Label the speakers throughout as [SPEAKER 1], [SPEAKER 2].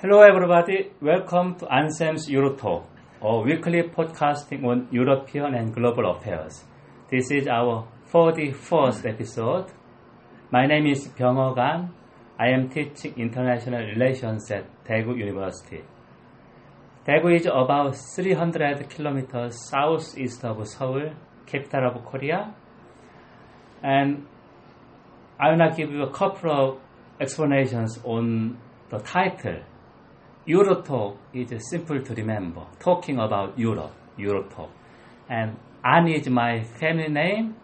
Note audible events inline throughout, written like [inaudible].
[SPEAKER 1] Hello, everybody. Welcome to Ansem's Eurotalk, a weekly podcasting on European and global affairs. This is our 41st episode. My name is Byung Gan. I am teaching international relations at Daegu University. Daegu is about 300 kilometers southeast of Seoul, capital of Korea. And I will now give you a couple of explanations on the title Eurotalk is simple to remember. Talking about Europe, Eurotalk. And An is my family name.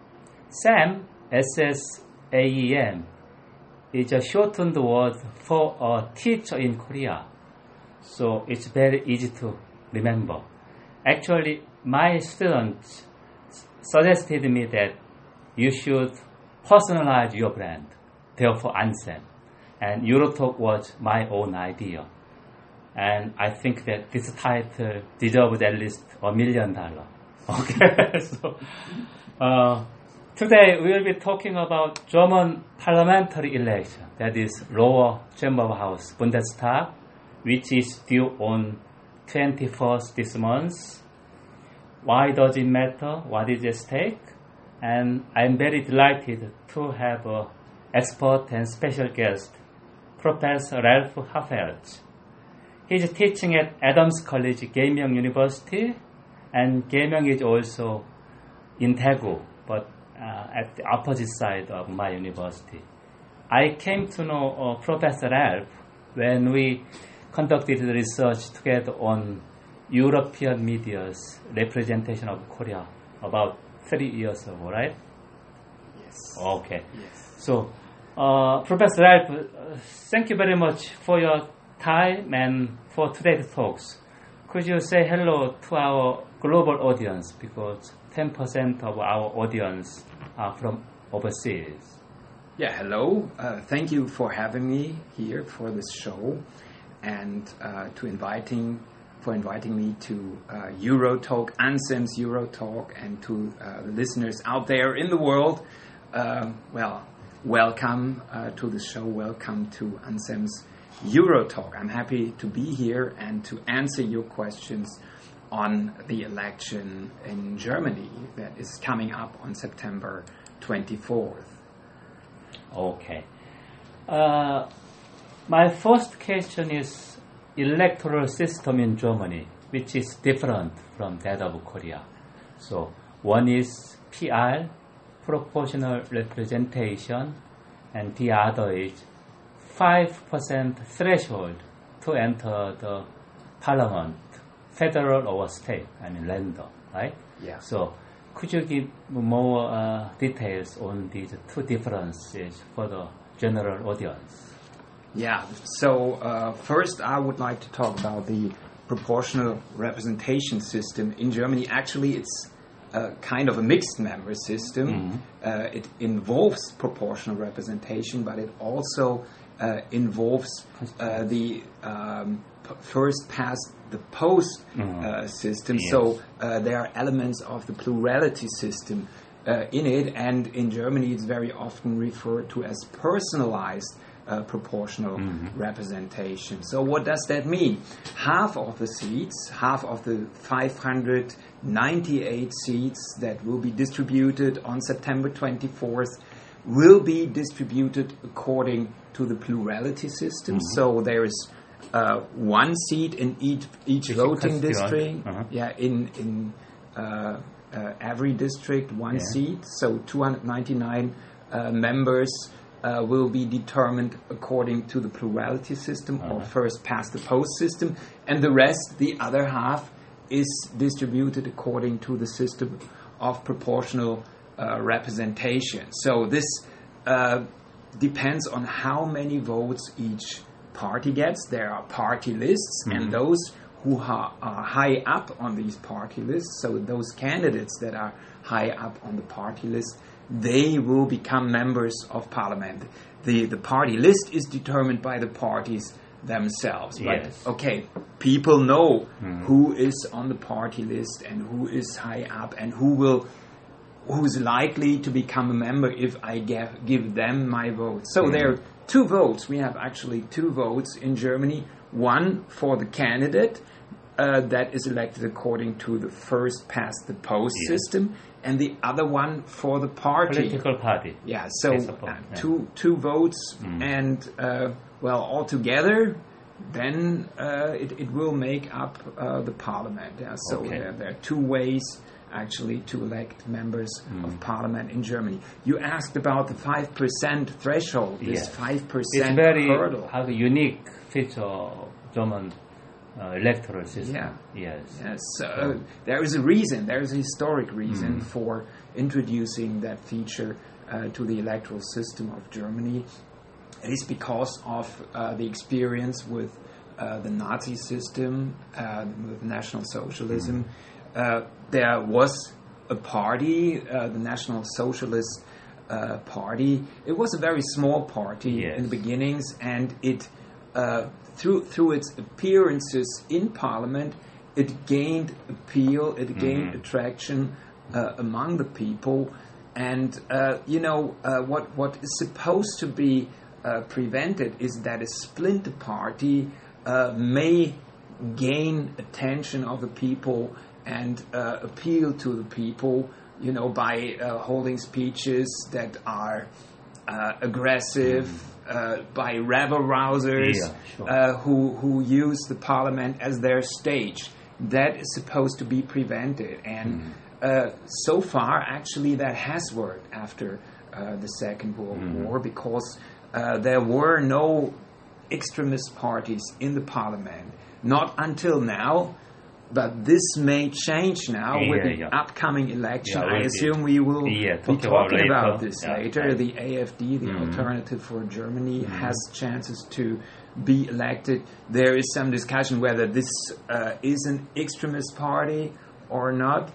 [SPEAKER 1] Sam, S-S-A-E-M, is a shortened word for a teacher in Korea. So it's very easy to remember. Actually, my students suggested me that you should personalize your brand. Therefore, Ansem. And Eurotalk was my own idea and I think that this title deserves at least a million dollars. [laughs] Okay, [laughs] so uh, today we will be talking about German parliamentary election, that is lower chamber of house, Bundestag, which is due on 21st this month. Why does it matter? What is at stake? And I'm very delighted to have an expert and special guest, Professor Ralph Havertz He's teaching at Adams College, Keimyung University, and Keimyung is also in Daegu, but uh, at the opposite side of my university. I came to know uh, Professor Alp when we conducted the research together on European media's representation of Korea about three years ago, right?
[SPEAKER 2] Yes.
[SPEAKER 1] Okay.
[SPEAKER 2] Yes.
[SPEAKER 1] So, uh, Professor Alp, uh, thank you very much for your time and for today's talks. Could you say hello to our global audience because 10% of our audience are from overseas?
[SPEAKER 2] Yeah, hello. Uh, thank you for having me here for this show and uh, to inviting for inviting me to uh, Eurotalk, Ansem's Eurotalk, and to uh, the listeners out there in the world. Uh, well, welcome uh, to the show. Welcome to Ansem's Eurotalk. I'm happy to be here and to answer your questions on the election in Germany that is coming up on September 24th.
[SPEAKER 1] Okay. Uh, my first question is electoral system in Germany, which is different from that of Korea. So one is PR, proportional representation, and the other is 5% threshold to enter the parliament, federal or state, I mean Länder, right?
[SPEAKER 2] Yeah.
[SPEAKER 1] So could you give more uh, details on these two differences for the general audience?
[SPEAKER 2] Yeah, so uh, first I would like to talk about the proportional representation system in Germany. Actually, it's a kind of a mixed member system. Uh, it involves proportional representation, but it also uh, involves uh, the um, p- first past the post uh, system. So uh, there are elements of the plurality system uh, in it, and in Germany it's very often referred to as personalized. Uh, proportional representation. So, what does that mean? Half of the seats, half of the 598 seats that will be distributed on September 24th, will be distributed according to the plurality system. So there is uh, one seat in each each voting district.
[SPEAKER 1] Uh-huh.
[SPEAKER 2] Yeah, in in uh, uh, every district, one
[SPEAKER 1] Yeah.
[SPEAKER 2] seat. So 299 uh, members. Uh, will be determined according to the plurality system or first past the post system, and the rest, the other half, is distributed according to the system of proportional uh, representation. So this uh, depends on how many votes each party gets. There are party lists, and those who ha- are high up on these party lists, so those candidates that are high up on the party list, they will become members of parliament. The, the party list is determined by the parties themselves. But,
[SPEAKER 1] Yes.
[SPEAKER 2] okay, people know who is on the party list and who is high up and who will who's likely to become a member if I give, give them my vote. So there are two votes. We have actually two votes in Germany. one for the candidate uh, that is elected according to the first past the post
[SPEAKER 1] Yes.
[SPEAKER 2] system, and the other one for the party.
[SPEAKER 1] Political party.
[SPEAKER 2] Yeah, so uh, two two votes,
[SPEAKER 1] Mm.
[SPEAKER 2] and uh, well, altogether, then uh, it, it will make up uh, the parliament. Yeah, so
[SPEAKER 1] Okay.
[SPEAKER 2] there, there are two ways actually to elect members
[SPEAKER 1] Mm.
[SPEAKER 2] of parliament in Germany. You asked about the five percent threshold. This
[SPEAKER 1] Yes.
[SPEAKER 2] five
[SPEAKER 1] It's
[SPEAKER 2] percent
[SPEAKER 1] very
[SPEAKER 2] hurdle.
[SPEAKER 1] a unique feature of German uh, electoral system.
[SPEAKER 2] Yeah.
[SPEAKER 1] Yes.
[SPEAKER 2] Yes, uh, there is a reason. There is a historic reason
[SPEAKER 1] Mm.
[SPEAKER 2] for introducing that feature uh, to the electoral system of Germany. It is because of uh, the experience with uh, the Nazi system, uh, with National Socialism. Uh, there was a party, uh, the National Socialist uh, Party. It was a very small party
[SPEAKER 1] Yes.
[SPEAKER 2] in the beginnings, and it uh, through through its appearances in Parliament, it gained appeal, it gained
[SPEAKER 1] Mhm.
[SPEAKER 2] attraction uh, among the people, and uh, you know uh, what what is supposed to be uh, prevented is that a splinter party uh, may gain attention of the people and uh, appeal to the people, you know, by uh, holding speeches that are uh, aggressive, uh, by rabble rousers
[SPEAKER 1] Yeah, sure.
[SPEAKER 2] uh, who who use the parliament as their stage. That is supposed to be prevented, and uh, so far, actually, that has worked after uh, the Second World War because uh, there were no extremist parties in the parliament. Not until now, but this may change now with the
[SPEAKER 1] yeah.
[SPEAKER 2] upcoming election.
[SPEAKER 1] Yeah,
[SPEAKER 2] I assume we will
[SPEAKER 1] Yeah,
[SPEAKER 2] be
[SPEAKER 1] talk about
[SPEAKER 2] talking about,
[SPEAKER 1] later.
[SPEAKER 2] this
[SPEAKER 1] Yeah,
[SPEAKER 2] later. The AFD, the
[SPEAKER 1] Mhm.
[SPEAKER 2] Alternative for Germany, has chances to be elected. There is some discussion whether this uh, is an extremist party or not.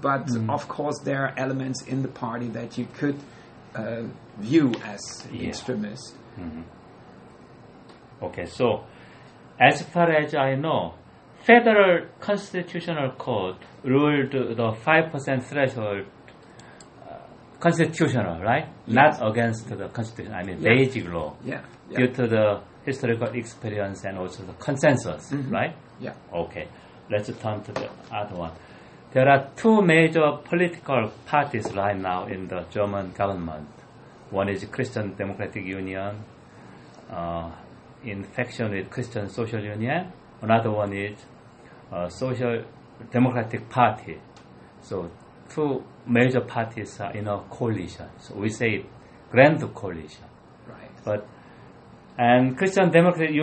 [SPEAKER 2] But
[SPEAKER 1] Mm.
[SPEAKER 2] of course, there are elements in the party that you could uh, view as
[SPEAKER 1] Yeah.
[SPEAKER 2] extremist.
[SPEAKER 1] Okay, so as far as I know, Federal Constitutional Court ruled the five percent threshold uh, constitutional, right? Not against the constitution. I mean,
[SPEAKER 2] Yeah.
[SPEAKER 1] basic law,
[SPEAKER 2] Yeah, yeah,
[SPEAKER 1] due to the historical experience and also the consensus,
[SPEAKER 2] Mhm.
[SPEAKER 1] right?
[SPEAKER 2] yeah.
[SPEAKER 1] Okay, let's turn to the other one. There are two major political parties right now in the German government. One is Christian Democratic Union, uh, in faction with Christian Social Union. Another one is uh, Social Democratic Party. So two major parties are in a coalition. So we say grand coalition.
[SPEAKER 2] Right.
[SPEAKER 1] But and Christian Democratic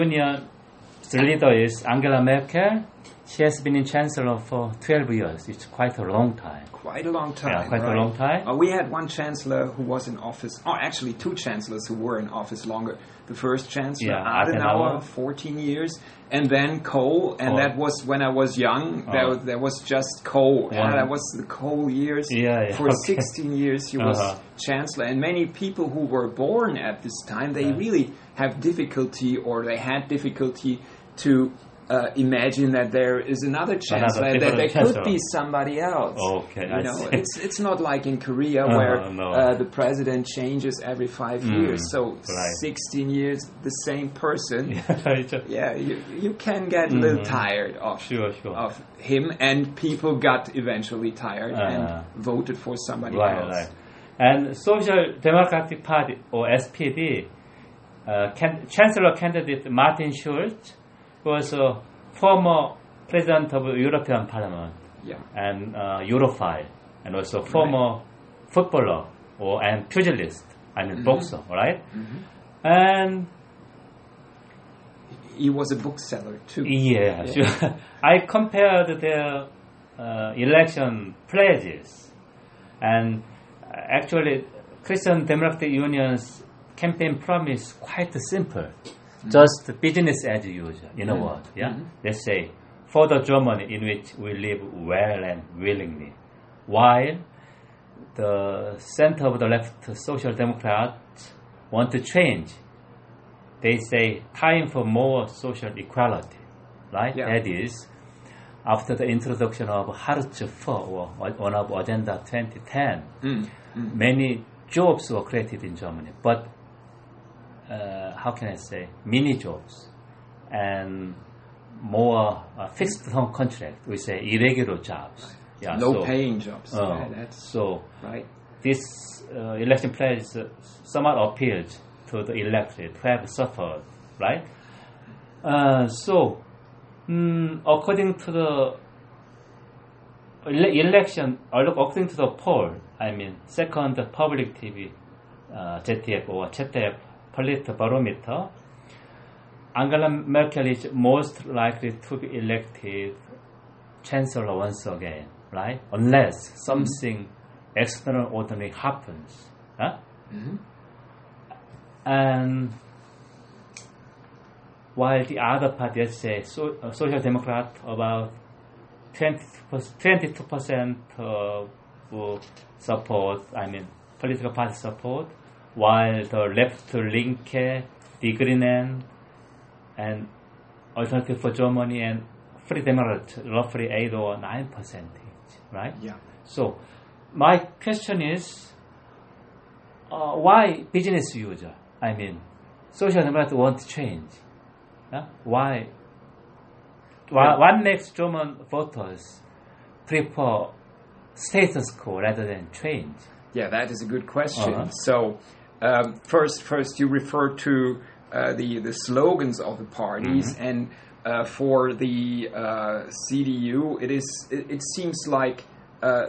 [SPEAKER 1] Union's leader is Angela Merkel. She has been in chancellor for 12 years. It's quite a long time.
[SPEAKER 2] Quite a long time.
[SPEAKER 1] Yeah, quite a long time.
[SPEAKER 2] Uh, we had one chancellor who was in office, or actually two chancellors who were in office longer. The first chancellor,
[SPEAKER 1] Yeah,
[SPEAKER 2] Adenauer,
[SPEAKER 1] Adenauer.
[SPEAKER 2] 14 years, and then Kohl, and
[SPEAKER 1] Kohl.
[SPEAKER 2] that was when I was young. There,
[SPEAKER 1] Oh.
[SPEAKER 2] was, there was just Kohl.
[SPEAKER 1] Yeah.
[SPEAKER 2] That was the Kohl years.
[SPEAKER 1] Yeah, yeah,
[SPEAKER 2] For
[SPEAKER 1] okay.
[SPEAKER 2] 16 years, he was
[SPEAKER 1] Uh-huh.
[SPEAKER 2] chancellor, and many people who were born at this time, they really have difficulty, or they had difficulty to. Uh, imagine that there is another chancellor, that
[SPEAKER 1] different
[SPEAKER 2] there could be somebody else.
[SPEAKER 1] Okay,
[SPEAKER 2] you
[SPEAKER 1] I
[SPEAKER 2] know,
[SPEAKER 1] see.
[SPEAKER 2] it's it's not like in Korea
[SPEAKER 1] Uh-huh,
[SPEAKER 2] where
[SPEAKER 1] no.
[SPEAKER 2] uh, the president changes every five
[SPEAKER 1] Mm,
[SPEAKER 2] years. So
[SPEAKER 1] right.
[SPEAKER 2] 16 years, the same person. [laughs] Yeah, you, you can get a little
[SPEAKER 1] Mhm.
[SPEAKER 2] tired of
[SPEAKER 1] Sure, sure.
[SPEAKER 2] of him, and people got eventually tired
[SPEAKER 1] Uh-huh.
[SPEAKER 2] and voted for somebody
[SPEAKER 1] Right,
[SPEAKER 2] else.
[SPEAKER 1] right. And Social Democratic Party or SPD, uh, can, Chancellor candidate Martin Schulz was a former president of European Parliament
[SPEAKER 2] Yeah,
[SPEAKER 1] and uh, Europhile, and also former footballer or and pugilist. I mean boxer, right? And
[SPEAKER 2] he was a bookseller too.
[SPEAKER 1] yeah,
[SPEAKER 2] Yeah. [laughs]
[SPEAKER 1] sure. I compared their uh, election pledges, and uh, actually, Christian Democratic Union's campaign promise quite simple, just business as usual. Know
[SPEAKER 2] Mm.
[SPEAKER 1] what? Yeah,
[SPEAKER 2] Mhm.
[SPEAKER 1] let's say for the Germany in which we live well and willingly, while the center of the left Social Democrats want to change they say time for more social equality, right?
[SPEAKER 2] Yeah.
[SPEAKER 1] That is, after the introduction of Hartz IV or one of Agenda 2010,
[SPEAKER 2] Mm, mm.
[SPEAKER 1] many jobs were created in Germany, but uh, how can I say, mini jobs, and more uh, fixed term contract, we say irregular jobs.
[SPEAKER 2] Yeah, low so, paying jobs.
[SPEAKER 1] Uh,
[SPEAKER 2] yeah,
[SPEAKER 1] that's so right. This uh, election pledge somewhat appealed to the elected who have suffered, right? Uh, so, um, according to the ele- election, according to the poll, I mean, second public TV, uh, or ZDF Politbarometer, Angela Merkel is most likely to be elected chancellor once again, right? Unless something mm-hmm. extraordinary happens. Huh? Mm-hmm. And while the other party, let's say so, uh, Social Democrat, about 22 percent of support, I mean political party support, while the left Linke, Die Grünen, and Alternative for Germany and Free Democrat roughly 8 or 9 percentage, right?
[SPEAKER 2] Yeah.
[SPEAKER 1] So my question is, uh, why business user? I mean, social democrats want change. Yeah? Why? Why, what makes German voters prefer status quo rather than change?
[SPEAKER 2] Yeah, that is a good question. Uh-huh. So, um, first, first you refer to uh, the the slogans of the parties, mm-hmm. and uh, for the uh, CDU, it is it, it seems like uh,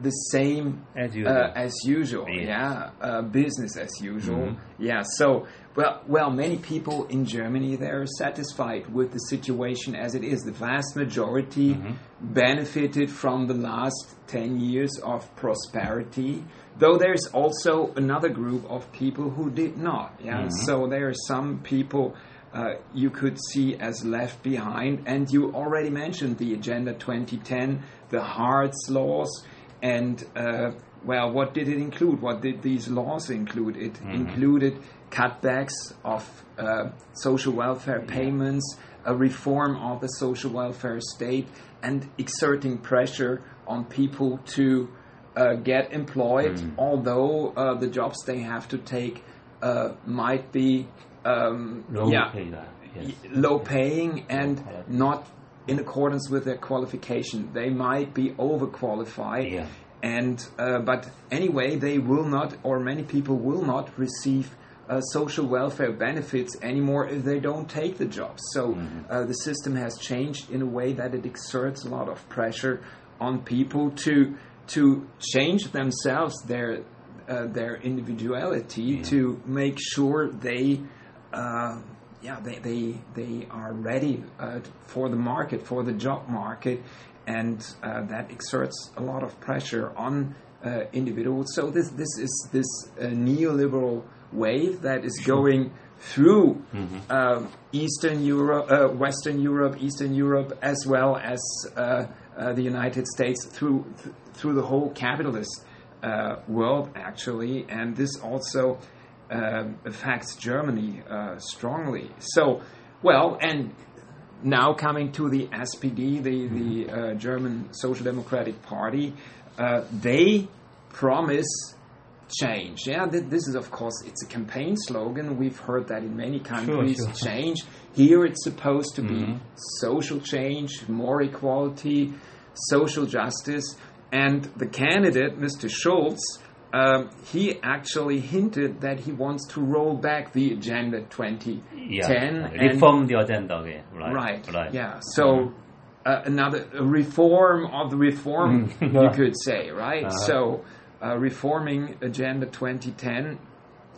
[SPEAKER 2] the same
[SPEAKER 1] as usual. Uh,
[SPEAKER 2] as usual. Yes. Yeah, uh, business as usual. Mm-hmm. Yeah. So well, well, many people in Germany they're satisfied with the situation as it is. The vast majority mm-hmm. benefited from the last ten years of prosperity. Though there's also another group of people who did not. Yeah. Mm-hmm. So there are some people. Uh, you could see as left behind. And you already mentioned the Agenda 2010, the Hartz laws, and uh, well, what did it include? What did these laws include? It mm-hmm. included cutbacks of uh, social welfare payments, a reform of the social welfare state, and exerting pressure on people to uh, get employed, mm-hmm. although uh, the jobs they have to take uh, might be um,
[SPEAKER 1] low,
[SPEAKER 2] yeah,
[SPEAKER 1] yes.
[SPEAKER 2] low paying and not in accordance with their qualification. They might be overqualified.
[SPEAKER 1] Yeah.
[SPEAKER 2] And uh, but anyway, they will not, or many people will not receive uh, social welfare benefits anymore if they don't take the jobs. So mm-hmm. uh, the system has changed in a way that it exerts a lot of pressure on people to to change themselves, their uh, their individuality, to make sure they uh, yeah, they, they, they are ready uh, for the market, for the job market, and uh, that exerts a lot of pressure on uh, individuals. So this, this is this uh, neoliberal wave that is going through mm-hmm. Um, Eastern Europe, uh, Western Europe, Eastern Europe, as well as uh, the United States, through th- through the whole capitalist world, actually, and this also uh, affects Germany uh, strongly. So, well, and now coming to the SPD, the, the uh, German Social Democratic Party, uh, they promise change. Yeah, th- this is of course it's a campaign slogan. We've heard that in many countries. Sure, sure. Change. Here it's supposed to mm-hmm. be social change, more equality, social justice. And the candidate, Mr. Schulz, um, he actually hinted that he wants to roll back the Agenda 2010.
[SPEAKER 1] Yeah, reform the agenda again. Right.
[SPEAKER 2] Right. right. Yeah. So mm-hmm. uh, another reform of the reform, mm-hmm. [laughs] you could say, right? Uh-huh. So reforming Agenda 2010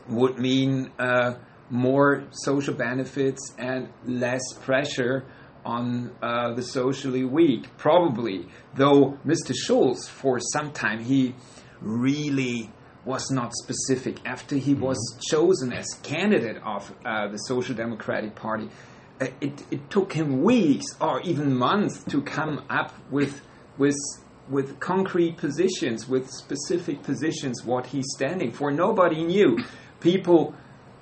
[SPEAKER 2] would mean uh, more social benefits and less pressure on uh, the socially weak, probably. Though Mr. Schulz, for some time, he really was not specific. After he was mm-hmm. chosen as candidate of uh, the Social Democratic Party, uh, it, it took him weeks or even months to come up with with with concrete positions, with specific positions, what he's standing for. Nobody knew. People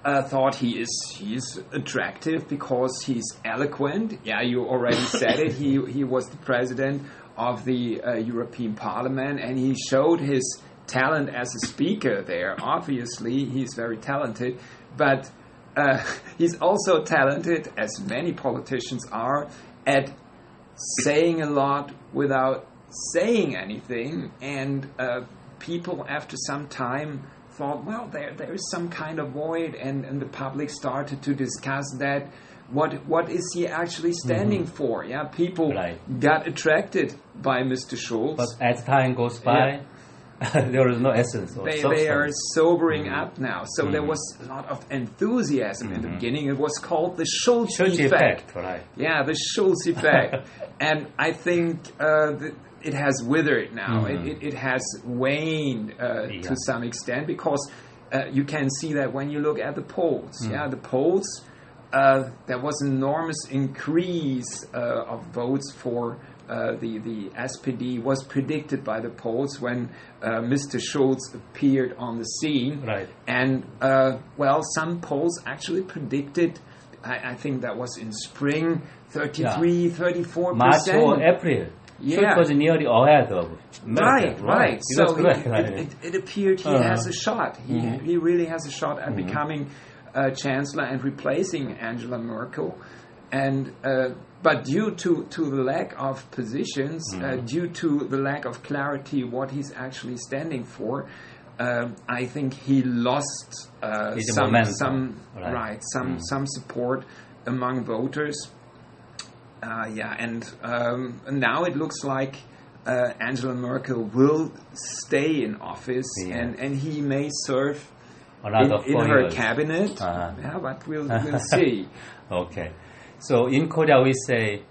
[SPEAKER 2] uh, thought he is he's attractive because he's eloquent. Yeah, you already said it. He he was the president of the uh, European Parliament, and he showed his talent as a speaker there. Obviously, he's very talented, but uh, [laughs] he's also talented, as many politicians are, at saying a lot without saying anything. And uh, people, after some time, thought, well, there there is some kind of void, and, and the public started to discuss that. What what is he actually standing
[SPEAKER 1] Mm-hmm.
[SPEAKER 2] for? Yeah, people
[SPEAKER 1] Right.
[SPEAKER 2] got attracted by Mr. Schulz.
[SPEAKER 1] But as time goes by, [laughs] there is no essence or
[SPEAKER 2] they, they are sobering
[SPEAKER 1] Mm-hmm.
[SPEAKER 2] up now. So there was a lot of enthusiasm in the beginning. It was called the Schulz,
[SPEAKER 1] Schulz
[SPEAKER 2] effect.
[SPEAKER 1] effect, right?
[SPEAKER 2] Yeah, the Schulz effect. [laughs] and I think uh, the, it has withered now.
[SPEAKER 1] Mhm.
[SPEAKER 2] It, it, it has waned uh,
[SPEAKER 1] Yeah.
[SPEAKER 2] to some extent because uh, you can see that when you look at the polls.
[SPEAKER 1] Mm.
[SPEAKER 2] Yeah, the polls, uh, there was an enormous increase uh, of votes for. Uh, the the SPD was predicted by the polls when uh, Mr. Schulz appeared on the scene,
[SPEAKER 1] Right.
[SPEAKER 2] and uh, well, some polls actually predicted. I, I think that was in spring, 33, 34
[SPEAKER 1] March
[SPEAKER 2] percent.
[SPEAKER 1] or April.
[SPEAKER 2] Yeah.
[SPEAKER 1] Nearly ahead of
[SPEAKER 2] Right, right. So he, it, it, it appeared he
[SPEAKER 1] Uh-huh.
[SPEAKER 2] has a shot. He,
[SPEAKER 1] Mhm.
[SPEAKER 2] he really has a shot at becoming uh, chancellor and replacing Angela Merkel. And uh, but due to, to the lack of positions, uh,
[SPEAKER 1] Mm-hmm.
[SPEAKER 2] due to the lack of clarity what he's actually standing for, um, I think he lost uh, some
[SPEAKER 1] momentum,
[SPEAKER 2] some
[SPEAKER 1] right.
[SPEAKER 2] right some
[SPEAKER 1] Mm.
[SPEAKER 2] some support among voters. Uh, yeah, and um, now it looks like uh, Angela Merkel will stay in office,
[SPEAKER 1] Yeah.
[SPEAKER 2] and, and he may serve in,
[SPEAKER 1] Another
[SPEAKER 2] in her
[SPEAKER 1] years.
[SPEAKER 2] cabinet.
[SPEAKER 1] Uh-huh.
[SPEAKER 2] Yeah, but we'll [laughs] we'll see.
[SPEAKER 1] Okay. So in Korea we say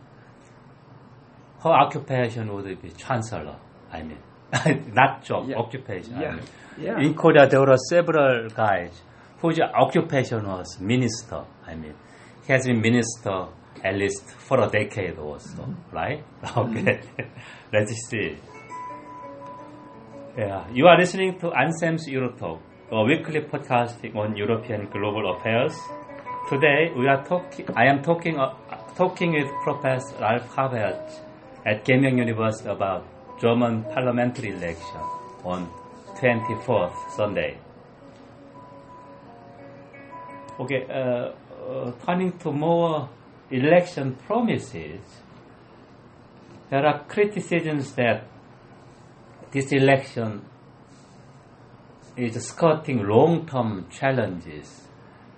[SPEAKER 1] her occupation would be chancellor. I mean, [laughs] not job,
[SPEAKER 2] Yeah.
[SPEAKER 1] occupation. I mean.
[SPEAKER 2] yeah.
[SPEAKER 1] In Korea there were several guys whose occupation was minister. I mean, he has been minister at least for a decade or so,
[SPEAKER 2] Mm-hmm.
[SPEAKER 1] right? [laughs] Okay. Let's see. Yeah, you are listening to Ansem's Eurotalk, a weekly podcasting on European global affairs. Today we are talking. I am talking uh, talking with Professor Ralph Havertz at Keimyung University about German parliamentary election on 24th Sunday. Okay, uh, uh, turning to more election promises, there are criticisms that this election is skirting long-term challenges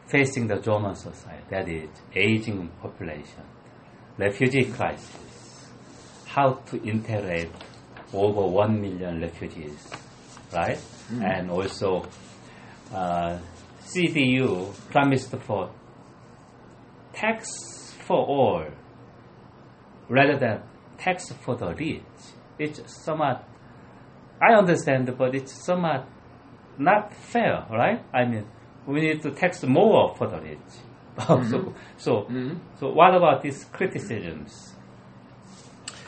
[SPEAKER 1] facing the German society, that is, aging population, refugee crisis, how to integrate over 1 million refugees, right? And also, uh, CDU promised for tax for all rather than tax for the rich. It's somewhat, I understand, but it's somewhat not fair, right? I mean, we need to tax more for the rich. [laughs] so, so, so what about these criticisms?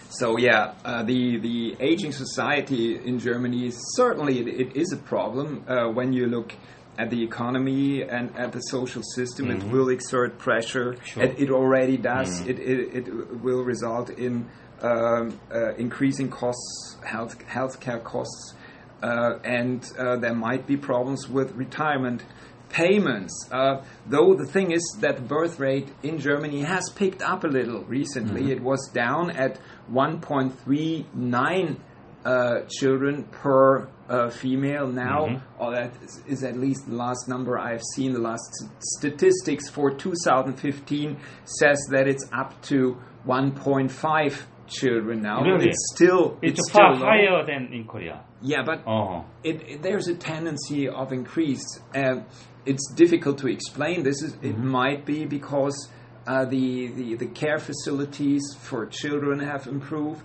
[SPEAKER 2] So yeah, uh, the the aging society in Germany certainly it, it is a problem uh, when you look at the economy and at the social system. It will exert pressure.
[SPEAKER 1] Sure.
[SPEAKER 2] It, it already does. It, it it will result in um, uh, increasing costs, health healthcare costs, uh, and uh, there might be problems with retirement payments. Uh, though the thing is that the birth rate in Germany has picked up a little recently. It was down at 1.39 uh, children per uh, female now. Or that is, is at least the last number I've seen. The last statistics for 2015 says that it's up to 1.5 children now.
[SPEAKER 1] Really?
[SPEAKER 2] It's still
[SPEAKER 1] It's,
[SPEAKER 2] it's
[SPEAKER 1] far
[SPEAKER 2] still
[SPEAKER 1] higher than in Korea.
[SPEAKER 2] Yeah, but
[SPEAKER 1] Oh,
[SPEAKER 2] it, it- there's a tendency of increase. Um, it's difficult to explain. This is it might be because uh, the, the the care facilities for children have improved.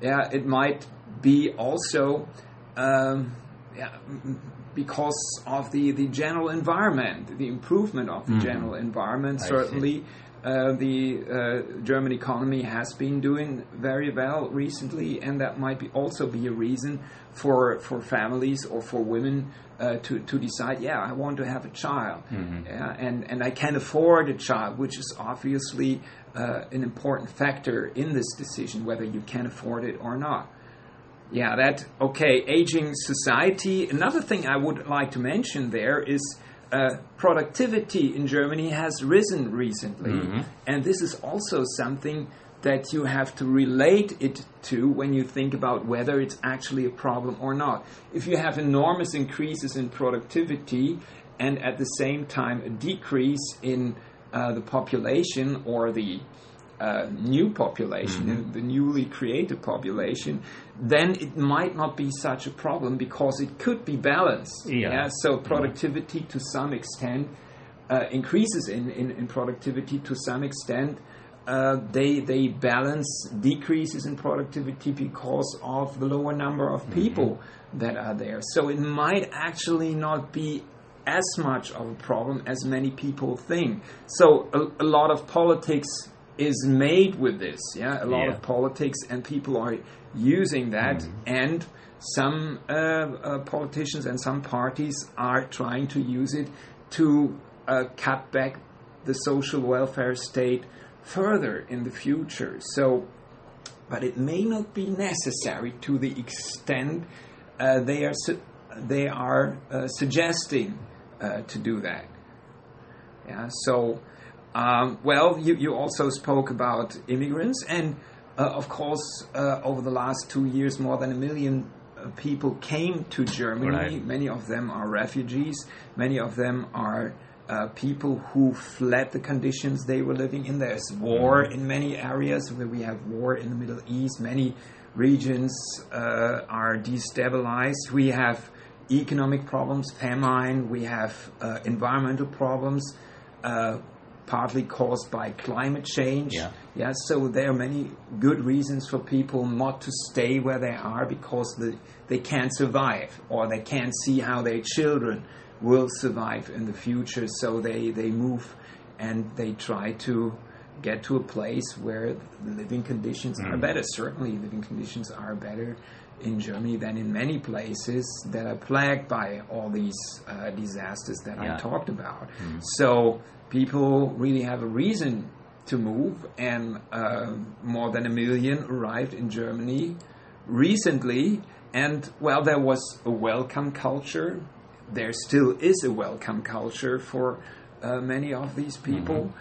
[SPEAKER 2] Yeah, it might be also um, yeah, because of the, the general environment, the improvement of the general environment.
[SPEAKER 1] I.
[SPEAKER 2] Certainly, uh, the uh, German economy has been doing very well recently, and that might be also be a reason for for families or for women uh, to to decide, yeah, I want to have a child, yeah, and and I can afford a child, which is obviously uh, an important factor in this decision whether you can afford it or not. Yeah, that okay. Aging society. Another thing I would like to mention there is uh, productivity in Germany has risen recently,
[SPEAKER 1] Mm-hmm.
[SPEAKER 2] and this is also something that you have to relate it to when you think about whether it's actually a problem or not. If you have enormous increases in productivity and at the same time a decrease in uh, the population or the uh, new population,
[SPEAKER 1] Mm-hmm.
[SPEAKER 2] the, the newly created population, then it might not be such a problem because it could be balanced.
[SPEAKER 1] Yeah.
[SPEAKER 2] So productivity to some extent uh, increases in, in, in productivity to some extent. Uh, they they balance decreases in productivity because of the lower number of people that are there. So it might actually not be as much of a problem as many people think. So a, a lot of politics is made with this. Yeah, a lot
[SPEAKER 1] Yeah.
[SPEAKER 2] of politics, and people are using that. And some uh, uh, politicians and some parties are trying to use it to uh, cut back the social welfare state further in the future. So, but it may not be necessary to the extent uh, they are su- they are uh, suggesting uh, to do that. Yeah. So, um, well, you, you also spoke about immigrants, and of course, uh, over the last two years, more than a million uh, people came to Germany.
[SPEAKER 1] Right.
[SPEAKER 2] Many of them are refugees. Many of them are. Uh, people who fled the conditions they were living in. There's war in many areas where we have war in the Middle East. Many regions uh, are destabilized. We have economic problems, famine. We have uh, environmental problems, uh, partly caused by climate change.
[SPEAKER 1] Yeah.
[SPEAKER 2] Yeah, so there are many good reasons for people not to stay where they are because the, they can't survive or they can't see how their children will survive in the future. So they, they move and they try to get to a place where the living conditions are better. Certainly, living conditions are better in Germany than in many places that are plagued by all these uh, disasters that
[SPEAKER 1] Yeah.
[SPEAKER 2] I talked about. So people really have a reason to move, and uh, more than a million arrived in Germany recently. And well, there was a welcome culture. There still is a welcome culture for uh, many of these people.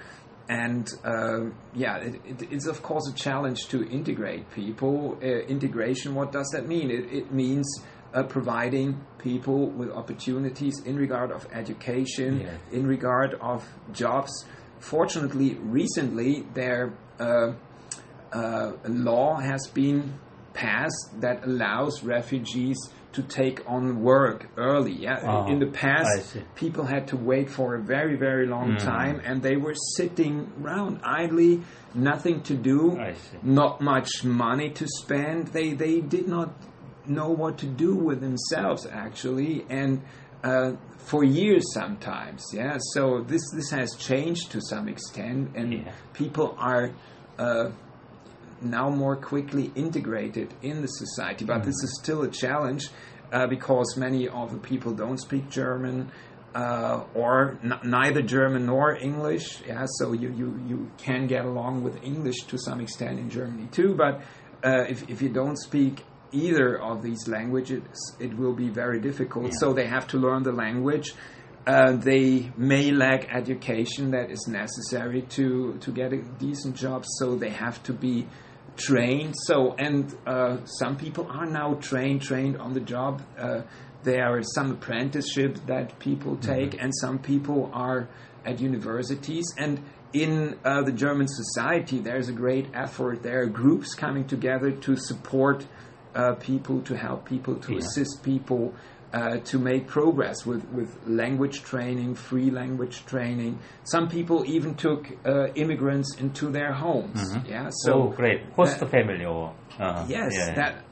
[SPEAKER 2] And uh, yeah, it, it, it's of course a challenge to integrate people. Uh, integration, what does that mean? It, it means uh, providing people with opportunities in regard of education,
[SPEAKER 1] Yeah.
[SPEAKER 2] in regard of jobs. Fortunately, recently their uh, uh, law has been passed that allows refugees to take on work early. Yeah,
[SPEAKER 1] Ah,
[SPEAKER 2] in the past, people had to wait for a very very long time, and they were sitting around idly, nothing to do, not much money to spend. They they did not know what to do with themselves actually, and. Uh, for years, sometimes, yeah. So this this has changed to some extent, and
[SPEAKER 1] Yeah.
[SPEAKER 2] people are uh, now more quickly integrated in the society. But this is still a challenge uh, because many of the people don't speak German uh, or n- neither German nor English. Yeah, so you, you, you can get along with English to some extent in Germany too. But uh, if, if you don't speak either of these languages, it will be very difficult. So they have to learn the language. Uh, they may lack education that is necessary to, to get a decent job, so they have to be trained. So, and uh, some people are now trained, trained on the job. Uh, there are some apprenticeships that people take, and some people are at universities. And in uh, the German society, there's a great effort. There are groups coming together to support uh, people, to help people, to
[SPEAKER 1] Yeah.
[SPEAKER 2] assist people. Uh, to make progress with, with language training, free language training. Some people even took uh, immigrants into their homes. Yeah, so
[SPEAKER 1] oh, great. Host
[SPEAKER 2] that-
[SPEAKER 1] family or uh,
[SPEAKER 2] Yes,
[SPEAKER 1] yeah.
[SPEAKER 2] that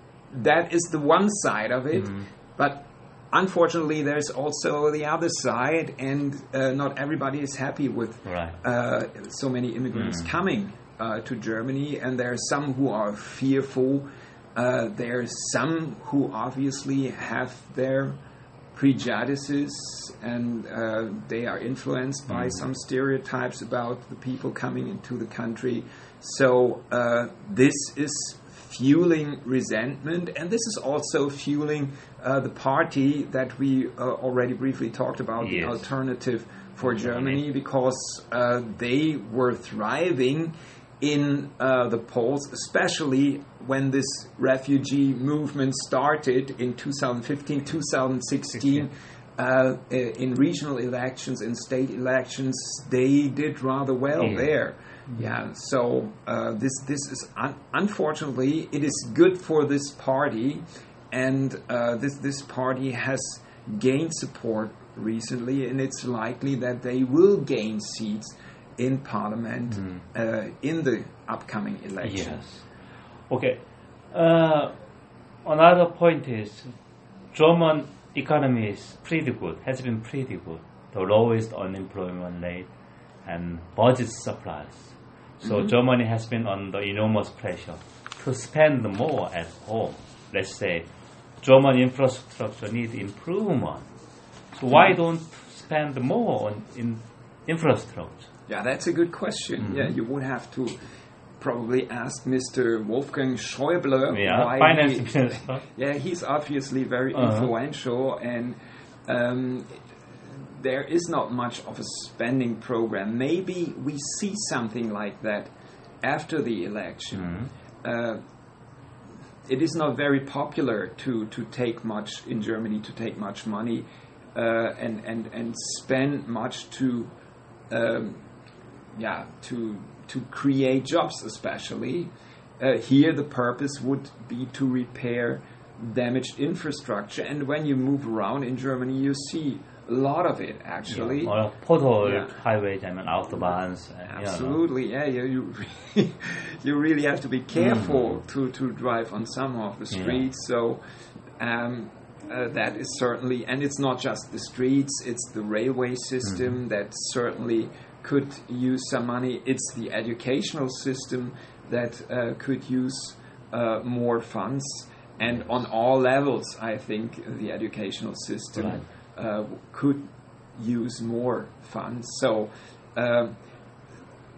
[SPEAKER 2] that is the one side of it. But unfortunately, there's also the other side, and uh, not everybody is happy with
[SPEAKER 1] Right.
[SPEAKER 2] uh, so many immigrants coming uh, to Germany, and there are some who are fearful. Uh, there are some who obviously have their prejudices and uh, they are influenced by some stereotypes about the people coming into the country. So uh, this is fueling resentment, and this is also fueling uh, the party that we uh, already briefly talked about,
[SPEAKER 1] Yes.
[SPEAKER 2] the alternative for Germany, because uh, they were thriving in uh, the polls, especially when this refugee movement started in 2015, 2016. Uh, in regional elections, and state elections, they did rather well
[SPEAKER 1] Yeah.
[SPEAKER 2] there. Yeah, so uh, this this is un- unfortunately it is good for this party, and uh, this this party has gained support recently, and it's likely that they will gain seats in parliament uh, in the upcoming elections.
[SPEAKER 1] Yes. Okay. Uh, another point is German economy is pretty good, has been pretty good. The lowest unemployment rate and budget surplus. So Germany has been under enormous pressure to spend more at home. Let's say German infrastructure needs improvement. So why don't spend more on in infrastructure?
[SPEAKER 2] Yeah, that's a good question. Yeah, you would have to probably ask Mr. Wolfgang Schäuble
[SPEAKER 1] Yeah,
[SPEAKER 2] why
[SPEAKER 1] finance
[SPEAKER 2] he-
[SPEAKER 1] minister.
[SPEAKER 2] Yeah, he's obviously very
[SPEAKER 1] Uh-huh.
[SPEAKER 2] influential, and um, there is not much of a spending program. Maybe we see something like that after the election.
[SPEAKER 1] Mm-hmm.
[SPEAKER 2] Uh, it is not very popular to, to take much in Germany to take much money uh, and, and and spend much to um, yeah to to create jobs especially uh, here the purpose would be to repair damaged infrastructure and when you move around in Germany you see a lot of it actually Yeah.
[SPEAKER 1] highways, I mean autobahns. and, you know.
[SPEAKER 2] Absolutely, yeah. You you, really- [laughs] you really have to be careful to, to drive on some of the
[SPEAKER 1] Mm. Yeah.
[SPEAKER 2] streets. So um, uh, that is certainly, and it's not just the streets; it's the railway system
[SPEAKER 1] Mm-hmm.
[SPEAKER 2] that certainly could use some money. It's the educational system that uh, could use uh, more funds, and on all levels, I think the educational system
[SPEAKER 1] Right.
[SPEAKER 2] uh, could use more funds. So. Um,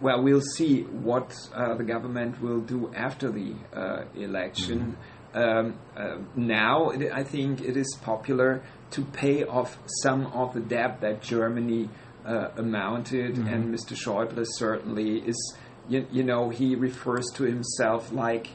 [SPEAKER 2] well, we'll see what uh, the government will do after the uh, election. Um, uh, now, it, I think it is popular to pay off some of the debt that Germany uh, amounted, and Mr. Schäuble certainly is. You, you know, he refers to himself like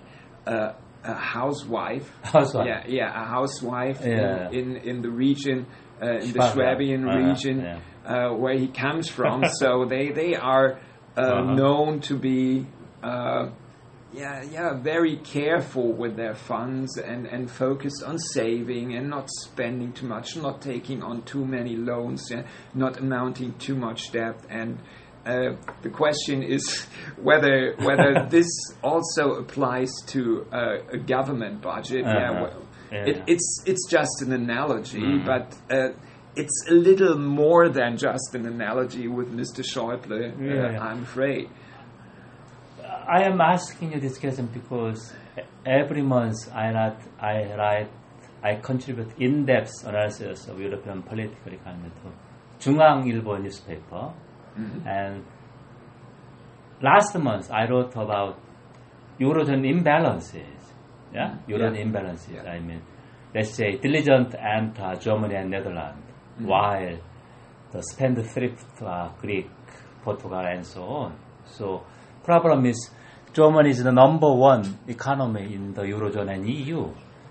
[SPEAKER 2] uh, a housewife.
[SPEAKER 1] Housewife.
[SPEAKER 2] Yeah, yeah, a housewife
[SPEAKER 1] Yeah.
[SPEAKER 2] in, in in the region, uh, in the
[SPEAKER 1] Schwaben.
[SPEAKER 2] Swabian
[SPEAKER 1] Uh-huh,
[SPEAKER 2] region
[SPEAKER 1] yeah.
[SPEAKER 2] uh, where he comes from. [laughs] so they they are uh,
[SPEAKER 1] Uh-huh.
[SPEAKER 2] known to be. Yeah, yeah, very careful with their funds and, and focused on saving and not spending too much, not taking on too many loans, yeah, not amounting too much debt. And uh, the question is [laughs] whether whether [laughs] this also applies to uh, a government budget. Yeah,
[SPEAKER 1] Uh-huh.
[SPEAKER 2] well,
[SPEAKER 1] Yeah.
[SPEAKER 2] it, it's it's just an analogy,
[SPEAKER 1] Mm-hmm.
[SPEAKER 2] but uh, it's a little more than just an analogy with Mr. Schäuble. uh,
[SPEAKER 1] Yeah, yeah.
[SPEAKER 2] I'm afraid.
[SPEAKER 1] I am asking you this question because every month I not I write, I contribute in-depth analysis of European political economy to JoongAng Ilbo newspaper, mm-hmm. and last month I wrote about Eurozone imbalances. Yeah, mm-hmm. Eurozone
[SPEAKER 2] yeah.
[SPEAKER 1] imbalances.
[SPEAKER 2] Yeah.
[SPEAKER 1] I mean, let's say diligent enter Germany and Netherlands, mm-hmm. while the spendthrift are Greek, Portugal, and so on. So problem is Germany is the number one economy in the eurozone and EU.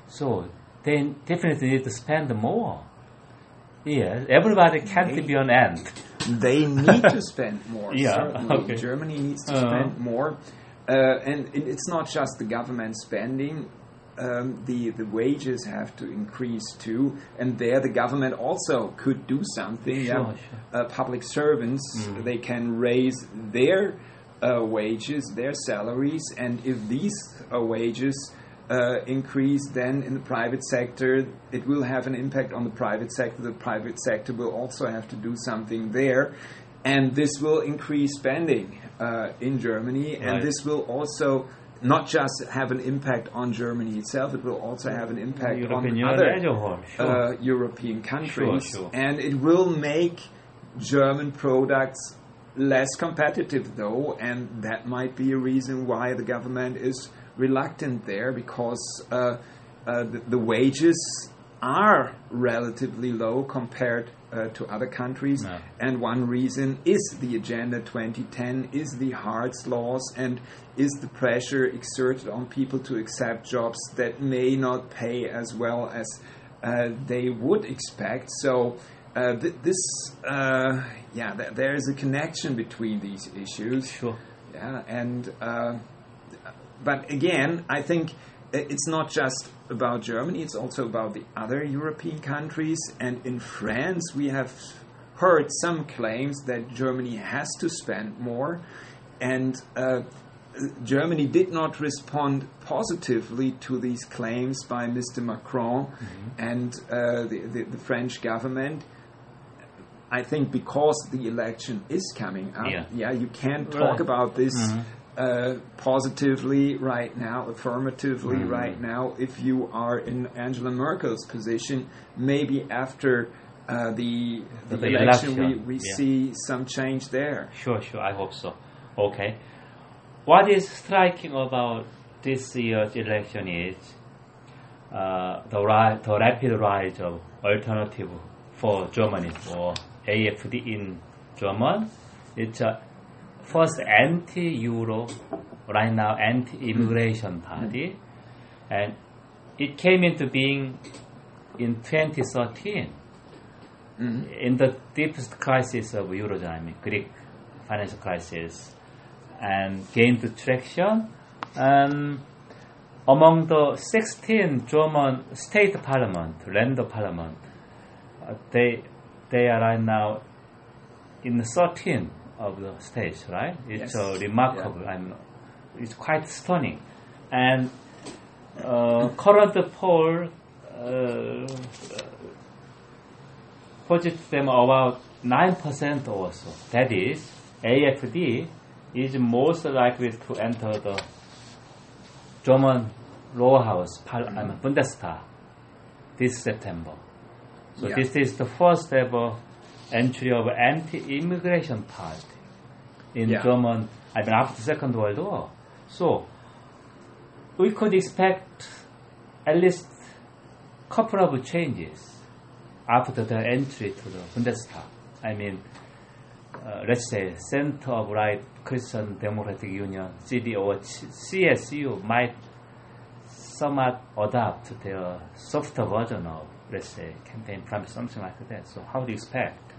[SPEAKER 1] So they definitely need to spend more. Yes, everybody can't
[SPEAKER 2] They-
[SPEAKER 1] be on end.
[SPEAKER 2] They need to spend more. [laughs]
[SPEAKER 1] Yeah,
[SPEAKER 2] certainly.
[SPEAKER 1] okay.
[SPEAKER 2] Germany needs to
[SPEAKER 1] Uh-huh.
[SPEAKER 2] spend more, uh, and it- it's not just the government spending. Um, the the wages have to increase too, and there the government also could do something.
[SPEAKER 1] Sure,
[SPEAKER 2] yeah.
[SPEAKER 1] sure.
[SPEAKER 2] Uh, public servants they can raise their wages, their salaries, and if these uh, wages uh, increase, then in the private sector, it will have an impact on the private sector. The private sector will also have to do something there, and this will increase spending uh, in Germany, and this will also. Not just have an impact on Germany itself, it will also have an impact
[SPEAKER 1] European
[SPEAKER 2] on other
[SPEAKER 1] as a whole, sure.
[SPEAKER 2] uh, European countries,
[SPEAKER 1] sure.
[SPEAKER 2] and it will make German products less competitive, though, and that might be a reason why the government is reluctant there because uh, uh, the, the, wages are relatively low compared uh, to other countries. No. And one reason is the Agenda 2010, is the Hartz laws, and is the pressure exerted on people to accept jobs that may not pay as well as uh, they would expect. So uh, th- this, uh, yeah, th- there is a connection between these issues.
[SPEAKER 1] Sure.
[SPEAKER 2] Yeah, and uh, but again, I think it's not just about Germany; it's also about the other European countries. And in France, we have heard some claims that Germany has to spend more, and uh, Germany did not respond positively to these claims by Mr. Macron mm-hmm. and uh, the, the, the, French government. I think because the election is coming up, yeah, yeah you can't talk right. about this mm-hmm. uh, positively right now, affirmatively mm-hmm. right now. If you are in Angela Merkel's position, maybe after uh, the, the, the, election, election, we, we yeah. see some change there.
[SPEAKER 1] Sure, sure. I hope so. Okay. What is striking about this year's election is uh, the, ri- the rapid rise of alternative for Germany or AFD in German. It's a first anti-Euro, right now anti-immigration party, and it came into being in 2013 mm-hmm. in the deepest crisis of Eurozone, I mean Greek financial crisis and gained traction. And among the 16 German state parliament, Länder parliament, uh, they they are right now in the 13 of the states, right? It's yes. remarkable yeah. and it's quite stunning. And uh, current poll uh, puts them about 9% or so. That is, AFD is most likely to enter the German lower house, I Bundestag, this September. So yeah. this is the first ever entry of anti-immigration party in yeah. German, I mean, after the Second World War. So we could expect at least a couple of changes after the entry to the Bundestag. I mean, uh, let's say, Center of Right Christian Democratic Union, CD or CSU, might somewhat adapt their softer version of, let's say, campaign promise, something like that. So, how do you expect?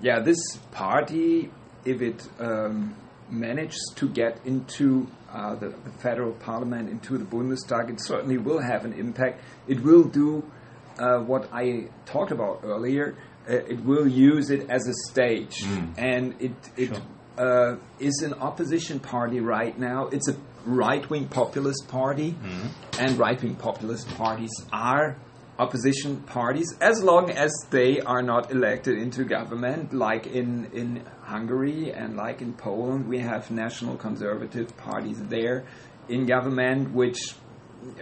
[SPEAKER 2] Yeah, this party, if it um, manages to get into uh, the, the, federal parliament, into the Bundestag, it certainly will have an impact. It will do uh, what I talked about earlier uh, it will use it as a stage, mm. and it it sure. uh, is an opposition party right now. It's a right wing populist party, mm. and right wing populist parties are opposition parties as long as they are not elected into government, like in in Hungary and like in Poland. We have national conservative parties there in government, which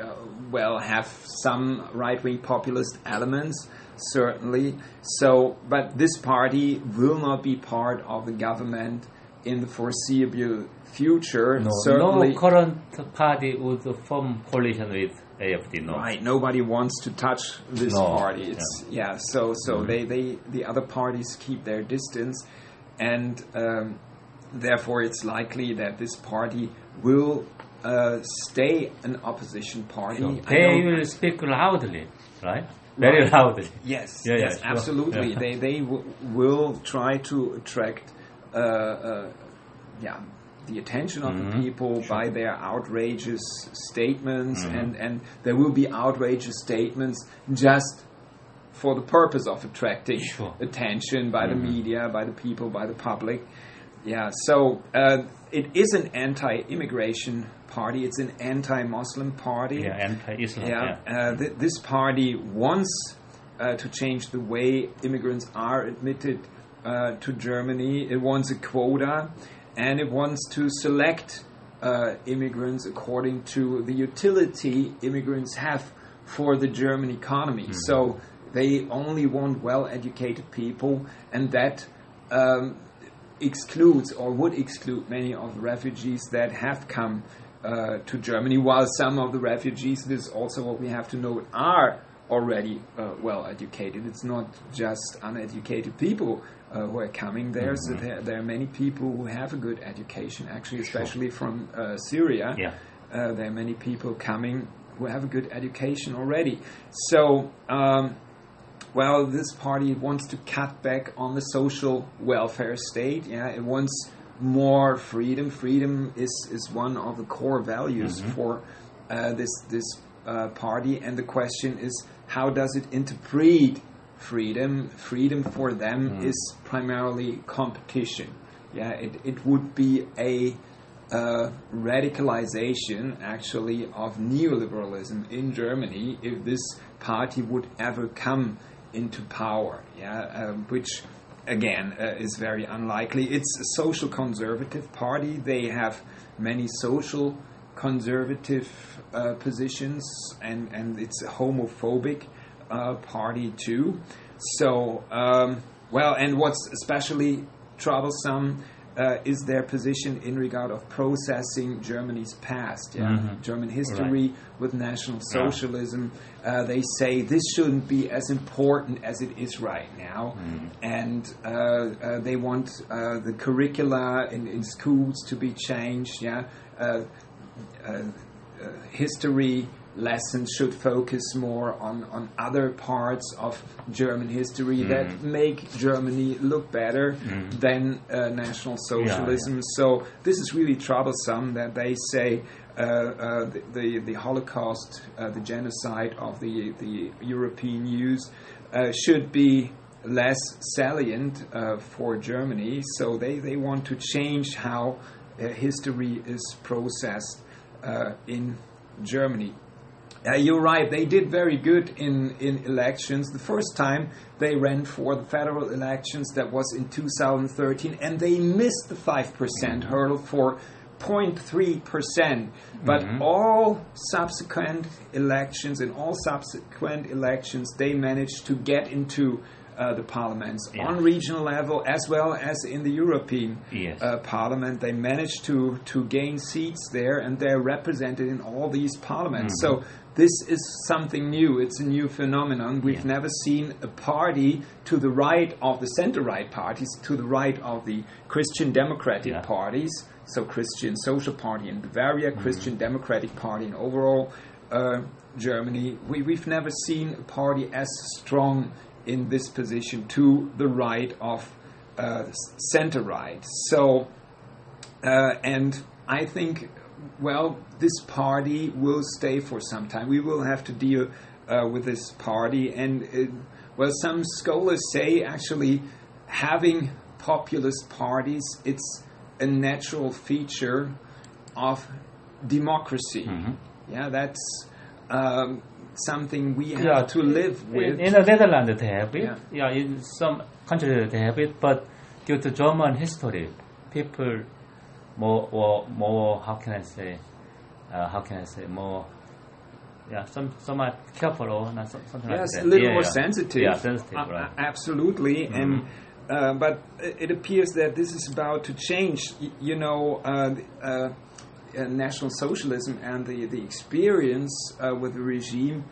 [SPEAKER 2] uh, well have some right wing populist elements certainly. So, but this party will not be part of the government in the foreseeable future.
[SPEAKER 1] No, certainly, no current party would form coalition with AFD. No,
[SPEAKER 2] right. Nobody wants to touch this no. party. It's yeah. yeah so, so mm-hmm. they, they the other parties keep their distance, and um, therefore it's likely that this party will uh, stay an opposition party. So
[SPEAKER 1] they will speak loudly, right? very right. loud.
[SPEAKER 2] Yes, yeah, yes, yeah, absolutely. Yeah. They they will try to attract, uh, uh, yeah, the attention of mm-hmm. the people sure. by their outrageous statements, mm-hmm. and and there will be outrageous statements just for the purpose of attracting sure. attention by mm-hmm. the media, by the people, by the public. Yeah, so uh, it is an anti-immigration party. It's an anti-Muslim party.
[SPEAKER 1] Yeah, anti-Islam.
[SPEAKER 2] Yeah, yeah. Uh, th- this party wants uh, to change the way immigrants are admitted uh, to Germany. It wants a quota, and it wants to select uh, immigrants according to the utility immigrants have for the German economy. Mm-hmm. So they only want well-educated people, and that. Um, excludes or would exclude many of the refugees that have come uh, to Germany, while some of the refugees, this is also what we have to note, are already uh, well educated. It's not just uneducated people uh, who are coming there. Mm-hmm. So there, there, are many people who have a good education, actually, especially sure. from uh, Syria.
[SPEAKER 1] Yeah.
[SPEAKER 2] Uh, there are many people coming who have a good education already. So, um, well, this party wants to cut back on the social welfare state. Yeah, it wants more freedom. Freedom is, is one of the core values mm-hmm. for uh, this this uh, party, and the question is, how does it interpret freedom? Freedom for them mm. is primarily competition. Yeah, it, it would be a uh, radicalization actually of neoliberalism in Germany if this party would ever come into power. Yeah, uh, which again uh, is very unlikely. It's a social conservative party. They have many social conservative uh, positions, and and it's homophobic uh, party too. So um, well, and what's especially troublesome uh, is their position in regard of processing Germany's past, yeah? mm-hmm. German history right. with National Socialism. Yeah. Uh, they say this shouldn't be as important as it is right now, mm. and uh, uh they want uh, the curricula in, in, schools to be changed. Yeah, uh, history lessons should focus more on, on other parts of German history mm. that make Germany look better mm. than uh, National Socialism. Yeah, yeah. So this is really troublesome that they say uh, uh, the, the, the Holocaust, uh, the genocide of the the European Jews, uh, should be less salient uh, for Germany. So they, they want to change how history is processed in Germany. Uh, you're right. They did very good in, in elections. The first time they ran for the federal elections, that was in 2013, and they missed the 5% mm hmm hurdle for 0.3%. But mm-hmm. all subsequent elections, in all subsequent elections, they managed to get into uh, the parliaments yeah. on regional level as well as in the European yes. uh, Parliament. They managed to to gain seats there, and they're represented in all these parliaments. Mm-hmm. So this is something new. It's a new phenomenon. We've yeah. never seen a party to the right of the center right parties, to the right of the Christian Democratic yeah. parties. So, Christian Social Party in Bavaria, mm-hmm. Christian Democratic Party in overall uh, Germany. We, we've never seen a party as strong in this position to the right of uh, center right. So, uh, and I think well, this party will stay for some time. We will have to deal uh, with this party. And, uh, well, some scholars say actually having populist parties, it's a natural feature of democracy. Mm-hmm. Yeah, that's um, something we have yeah, to live with.
[SPEAKER 1] In, in the Netherlands, they have it. Yeah. yeah, in some countries they have it, but due to German history, people more or more how can I say uh, how can I say more yeah some somewhat careful or not something
[SPEAKER 2] yes,
[SPEAKER 1] like that.
[SPEAKER 2] a little
[SPEAKER 1] yeah,
[SPEAKER 2] more
[SPEAKER 1] yeah.
[SPEAKER 2] sensitive.
[SPEAKER 1] Yeah, sensitive, uh,
[SPEAKER 2] right. Absolutely, mm-hmm. and uh, but it appears that this is about to change. You know, uh, uh, uh, National Socialism and the the experience with the regime.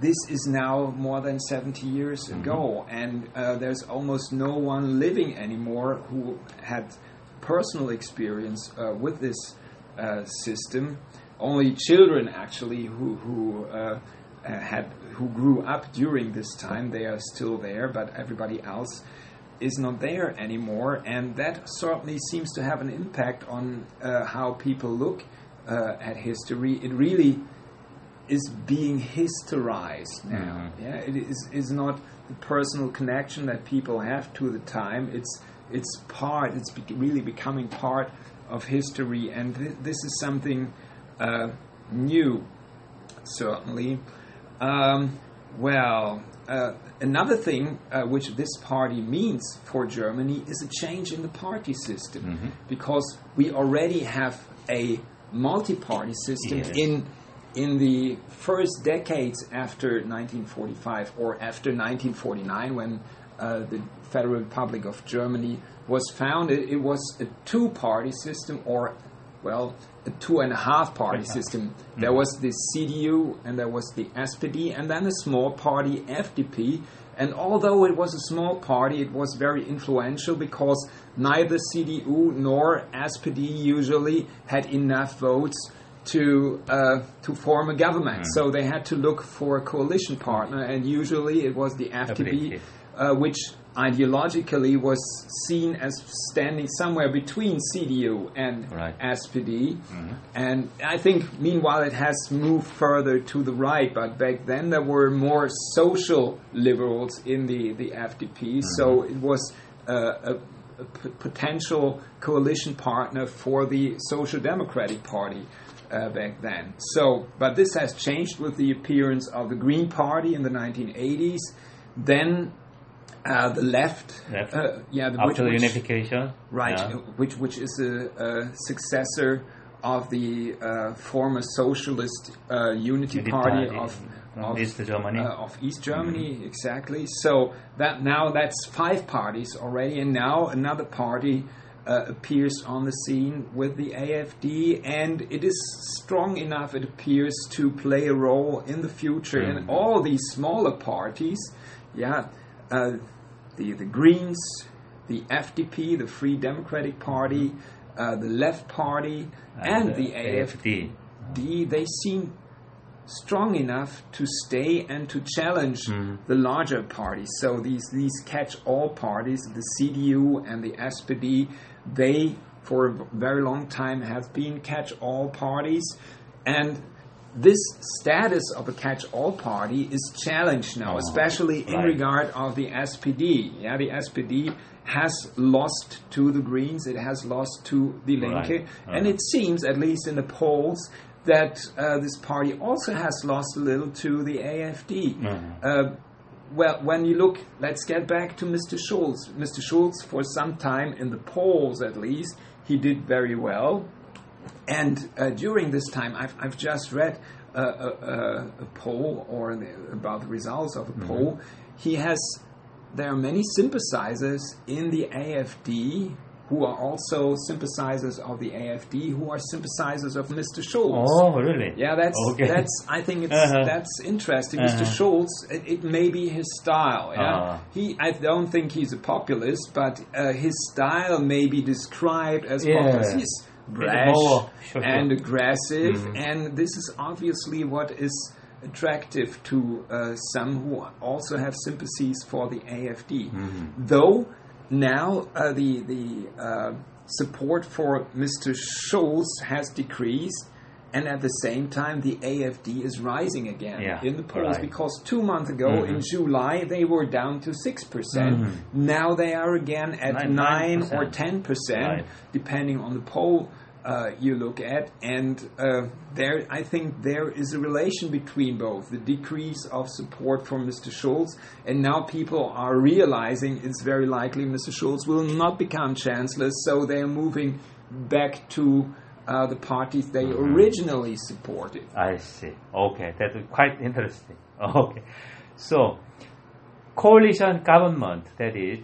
[SPEAKER 2] this is now more than 70 years mm-hmm. ago, and there's almost no one living anymore who had personal experience uh, with this uh, system. Only children, actually, who who uh, had who grew up during this time, they are still there, but everybody else is not there anymore, and that certainly seems to have an impact on uh, how people look uh, at history. It really is being historized now. Mm-hmm. Yeah, it is is not the personal connection that people have to the time. It's it's part, it's be- really becoming part of history, and th- this is something uh, new, certainly. Um, well, uh, another thing uh, which this party means for Germany is a change in the party system, mm-hmm. because we already have a multi-party system yes. in in the first decades after 1945 or after 1949 when uh, the Federal Republic of Germany was founded, it was a two party system or, well, a two and a half party system. There was the CDU and there was the SPD, and then a small party, FDP. And although it was a small party, it was very influential because neither CDU nor SPD usually had enough votes to uh, to form a government. So they had to look for a coalition partner, and usually it was the FDP, uh, which ideologically was seen as standing somewhere between CDU and
[SPEAKER 1] Right.
[SPEAKER 2] SPD. And I think, meanwhile, it has moved further to the right. But back then, there were more social liberals in the the FDP, so it was uh, a, a p- potential coalition partner for the Social Democratic Party. Uh, back then. So, but this has changed with the appearance of the Green Party in the 1980s. Then uh, the left,
[SPEAKER 1] Left.
[SPEAKER 2] Uh, yeah, the,
[SPEAKER 1] After the unification.
[SPEAKER 2] right,
[SPEAKER 1] yeah.
[SPEAKER 2] which which is a, a successor of the uh, former socialist uh, Unity,
[SPEAKER 1] Unity
[SPEAKER 2] Party,
[SPEAKER 1] Party
[SPEAKER 2] of of,
[SPEAKER 1] East Germany.
[SPEAKER 2] uh, of East Germany, exactly. So that now that's five parties already, and now another party. Uh, appears on the scene with the AFD, and it is strong enough, it appears, to play a role in the future. And all these smaller parties, yeah, uh, the the Greens, the FDP, the Free Democratic Party, uh, the Left Party, and, the AFD, they seem strong enough to stay and to challenge the larger parties. So these these catch-all parties, the CDU and the SPD, they for a very long time have been catch-all parties, and this status of a catch-all party is challenged now,
[SPEAKER 1] Oh,
[SPEAKER 2] especially in regard of the SPD. Yeah, the SPD has lost to the Greens, it has lost to the Linke,
[SPEAKER 1] Right.
[SPEAKER 2] and
[SPEAKER 1] Uh-huh.
[SPEAKER 2] it seems, at least in the polls, that uh, this party also has lost a little to the AFD. Uh, well, when you look, let's get back to Mr. Schulz. Mr. Schulz, for some time in the polls at least, he did very well. And uh, during this time, I've, I've just read a, a, a, a poll or about the results of a poll. He has, there are many sympathizers in the AFD who are also sympathizers of the AFD who are sympathizers of Mr. Schulz.
[SPEAKER 1] Oh, really?
[SPEAKER 2] Yeah, that's
[SPEAKER 1] Okay.
[SPEAKER 2] that's. I think it's
[SPEAKER 1] Uh-huh.
[SPEAKER 2] that's interesting.
[SPEAKER 1] Uh-huh.
[SPEAKER 2] Mr. Schulz, it, it may be his style. Yeah,
[SPEAKER 1] Uh-huh.
[SPEAKER 2] he. I don't think he's a populist, but uh, his style may be described as
[SPEAKER 1] Yeah.
[SPEAKER 2] populist. He's brash
[SPEAKER 1] sure, [laughs]
[SPEAKER 2] and
[SPEAKER 1] sure.
[SPEAKER 2] aggressive,
[SPEAKER 1] Mhm.
[SPEAKER 2] and this is obviously what is attractive to uh, some who also have sympathies for the AFD.
[SPEAKER 1] Mm-hmm.
[SPEAKER 2] Though now uh, the the uh, support for Mr. Schulz has decreased, and at the same time the AFD is rising again
[SPEAKER 1] Yeah,
[SPEAKER 2] in the polls
[SPEAKER 1] right.
[SPEAKER 2] because two months ago in July they were down to six percent.
[SPEAKER 1] Mhm.
[SPEAKER 2] Now they are again at
[SPEAKER 1] Nine-
[SPEAKER 2] nine,
[SPEAKER 1] 9%.
[SPEAKER 2] or ten percent,
[SPEAKER 1] Right.
[SPEAKER 2] depending on the poll. Uh, you look at, and uh, there, I think there is a relation between both the decrease of support for Mr. Schulz, and now people are realizing it's very likely Mr. Schulz will not become chancellor, so they are moving back to uh, the parties they
[SPEAKER 1] Mm-hmm.
[SPEAKER 2] originally supported.
[SPEAKER 1] I see. Okay, that's quite interesting. [laughs] Okay, so coalition government that is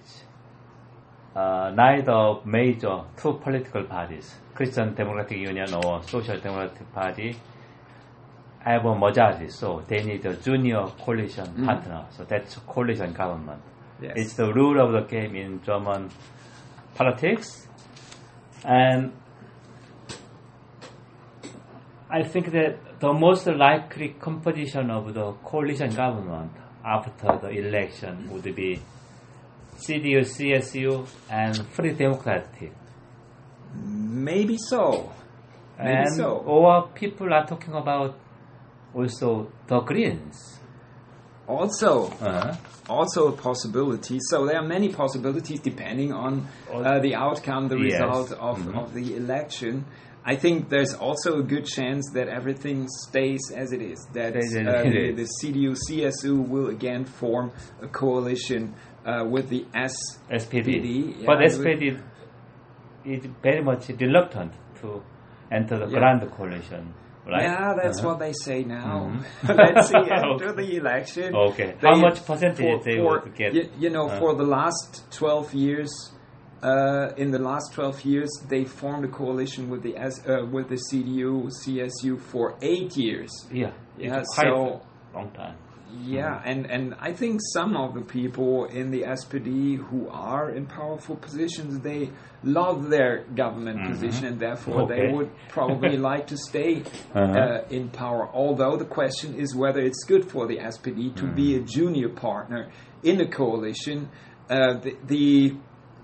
[SPEAKER 1] uh, neither major two political parties, Christian Democratic Union or Social Democratic Party, have a majority, so they need a junior coalition partner. So that's coalition government.
[SPEAKER 2] Yes.
[SPEAKER 1] It's the rule of the game in German politics, and I think that the most likely composition of the coalition government after the election would be CDU, CSU, and Free Democratic.
[SPEAKER 2] Maybe so. Maybe
[SPEAKER 1] and
[SPEAKER 2] so.
[SPEAKER 1] or people are talking about also the Greens.
[SPEAKER 2] Also,
[SPEAKER 1] Uh-huh.
[SPEAKER 2] also a possibility. So there are many possibilities depending on uh, the outcome, the
[SPEAKER 1] Yes.
[SPEAKER 2] result of,
[SPEAKER 1] Mhm.
[SPEAKER 2] of the election. I think there's also a good chance that everything stays as it is. That
[SPEAKER 1] as
[SPEAKER 2] uh,
[SPEAKER 1] it
[SPEAKER 2] the,
[SPEAKER 1] is.
[SPEAKER 2] the CDU CSU will again form a coalition uh, with the S.
[SPEAKER 1] SPD.
[SPEAKER 2] PD,
[SPEAKER 1] but SPD is very much reluctant to enter the
[SPEAKER 2] Yeah.
[SPEAKER 1] grand coalition. right?
[SPEAKER 2] Yeah, that's
[SPEAKER 1] Uh-huh.
[SPEAKER 2] what they say now. [laughs] Let's see [laughs] after the election.
[SPEAKER 1] Okay. How much percentage
[SPEAKER 2] for,
[SPEAKER 1] they
[SPEAKER 2] for,
[SPEAKER 1] get?
[SPEAKER 2] You, you know,
[SPEAKER 1] Uh.
[SPEAKER 2] for the last 12 years, uh, in the last 12 years, they formed a coalition with the S, uh, with the CDU, CSU for eight years.
[SPEAKER 1] Yeah.
[SPEAKER 2] Yeah, so-
[SPEAKER 1] long time.
[SPEAKER 2] Yeah, and, and I think some of the people in the SPD who are in powerful positions, they love their government position, and therefore
[SPEAKER 1] Mm-hmm. Okay.
[SPEAKER 2] they would probably [laughs] like to stay
[SPEAKER 1] Uh-huh.
[SPEAKER 2] uh, in power. Although the question is whether it's good for the SPD to be a junior partner in a coalition. Uh, the, the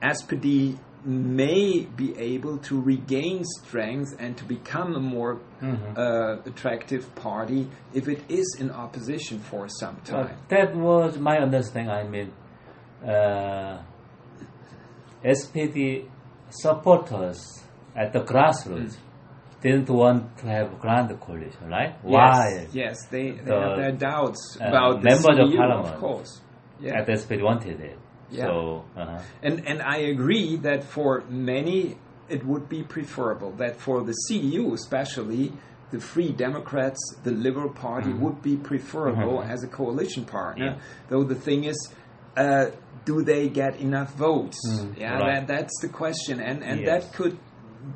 [SPEAKER 2] SPD may be able to regain strength and to become a more
[SPEAKER 1] Mm-hmm.
[SPEAKER 2] uh, attractive party if it is in opposition for some
[SPEAKER 1] Uh,
[SPEAKER 2] time.
[SPEAKER 1] that was my understanding. I mean, uh, SPD supporters at the grassroots didn't want to have grand coalition, right? Why?
[SPEAKER 2] Yes, yes they, they
[SPEAKER 1] The,
[SPEAKER 2] have their doubts
[SPEAKER 1] uh,
[SPEAKER 2] about the
[SPEAKER 1] members of parliament
[SPEAKER 2] of course. Yeah.
[SPEAKER 1] At SPD wanted it.
[SPEAKER 2] Yeah.
[SPEAKER 1] So, uh
[SPEAKER 2] And and I agree that for many it would be preferable that for the CDU especially the Free Democrats, the Liberal Party would be preferable as a coalition partner.
[SPEAKER 1] Mm-hmm. Yeah.
[SPEAKER 2] Though the thing is, uh, do they get enough votes? Yeah,
[SPEAKER 1] Mm, right.
[SPEAKER 2] that, that's the question, and and
[SPEAKER 1] Yes.
[SPEAKER 2] that could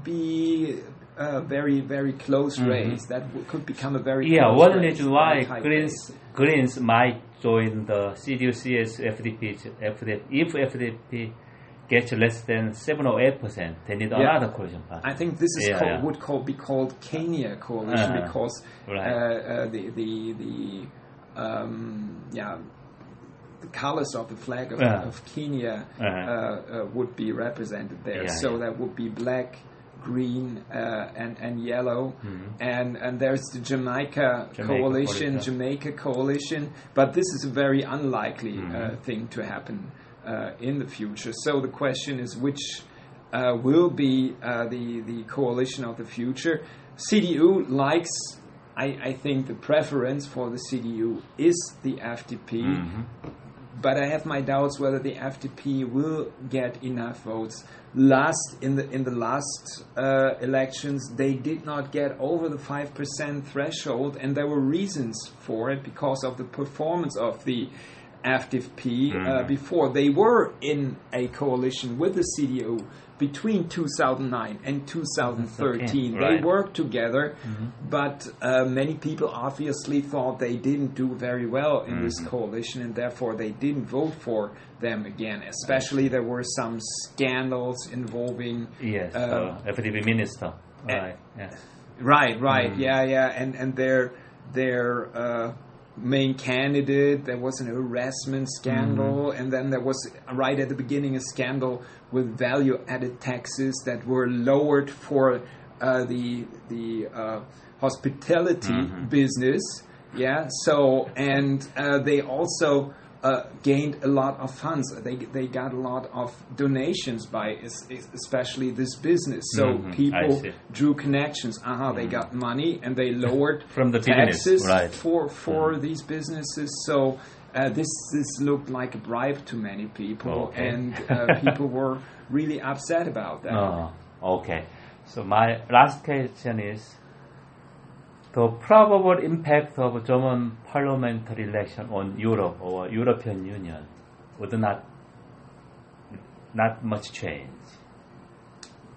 [SPEAKER 2] be a very very close race. That w- could become a very
[SPEAKER 1] Mm-hmm. yeah, one reason why Greens
[SPEAKER 2] race.
[SPEAKER 1] Greens might join the CDU, CS, FDP, FDP. If FDP gets less than seven or eight percent, they need
[SPEAKER 2] Yeah.
[SPEAKER 1] another coalition party.
[SPEAKER 2] I think this is
[SPEAKER 1] Yeah,
[SPEAKER 2] called,
[SPEAKER 1] yeah.
[SPEAKER 2] would call, be called Kenya coalition
[SPEAKER 1] Uh-huh.
[SPEAKER 2] because
[SPEAKER 1] Right.
[SPEAKER 2] uh, uh, the the the um, yeah the colors of the flag of,
[SPEAKER 1] Uh-huh.
[SPEAKER 2] of Kenya
[SPEAKER 1] Uh-huh.
[SPEAKER 2] uh, uh, would be represented there. So that would be black, green, uh, and and yellow. And and there's the Jamaica,
[SPEAKER 1] Mm-hmm. Jamaica
[SPEAKER 2] coalition. Jamaica coalition. But this is a very unlikely
[SPEAKER 1] Mm-hmm.
[SPEAKER 2] uh, thing to happen uh, in the future. So the question is which uh, will be uh, the the coalition of the future. CDU likes, I, I think, the preference for the CDU is the FDP, but I have my doubts whether the FDP will get enough votes. Last in the in the last uh, elections, they did not get over the five percent threshold, and there were reasons for it because of the performance of the FDP uh, before. They were in a coalition with the CDU between 2009 and 2013.
[SPEAKER 1] right.
[SPEAKER 2] They worked together, but uh, many people obviously thought they didn't do very well in this coalition, and therefore they didn't vote for them again. Especially there were some scandals involving.
[SPEAKER 1] yes,
[SPEAKER 2] uh,
[SPEAKER 1] the FDP minister. Right. Yes.
[SPEAKER 2] Right, right, yeah, yeah, and and their their uh, main candidate. There was an harassment scandal, and then there was right at the beginning a scandal with value-added taxes that were lowered for uh, the the uh, hospitality business. Yeah, so and uh, they also. Uh, gained a lot of funds. They they got a lot of donations by es- es- especially this business. So
[SPEAKER 1] Mhm,
[SPEAKER 2] people drew connections. Aha, they got money and they lowered [laughs]
[SPEAKER 1] From the
[SPEAKER 2] taxes
[SPEAKER 1] right.
[SPEAKER 2] for for these businesses. So uh, this this looked like a bribe to many people,
[SPEAKER 1] Okay.
[SPEAKER 2] and uh, [laughs] people were really upset about that.
[SPEAKER 1] Uh, okay. So my last question is the probable impact of German parliamentary election on Europe or European Union would not not much change.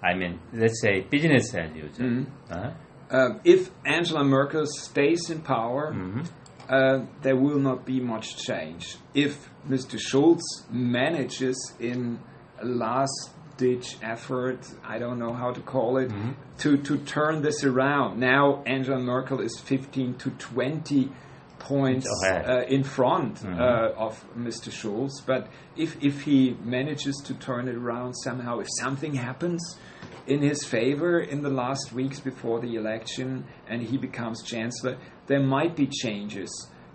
[SPEAKER 1] I mean, let's say business as usual.
[SPEAKER 2] Mm-hmm.
[SPEAKER 1] Uh-huh.
[SPEAKER 2] Uh, if Angela Merkel stays in power,
[SPEAKER 1] Mm-hmm.
[SPEAKER 2] uh, there will not be much change. If Mr. Schulz manages in last ditch effort, I don't know how to call it,
[SPEAKER 1] Mm-hmm.
[SPEAKER 2] to, to turn this around. Now Angela Merkel is 15 to 20 points uh, in front
[SPEAKER 1] Mm-hmm.
[SPEAKER 2] uh, of Mr. Schulz. But if, if he manages to turn it around somehow, if something happens in his favor in the last weeks before the election and he becomes chancellor, there might be changes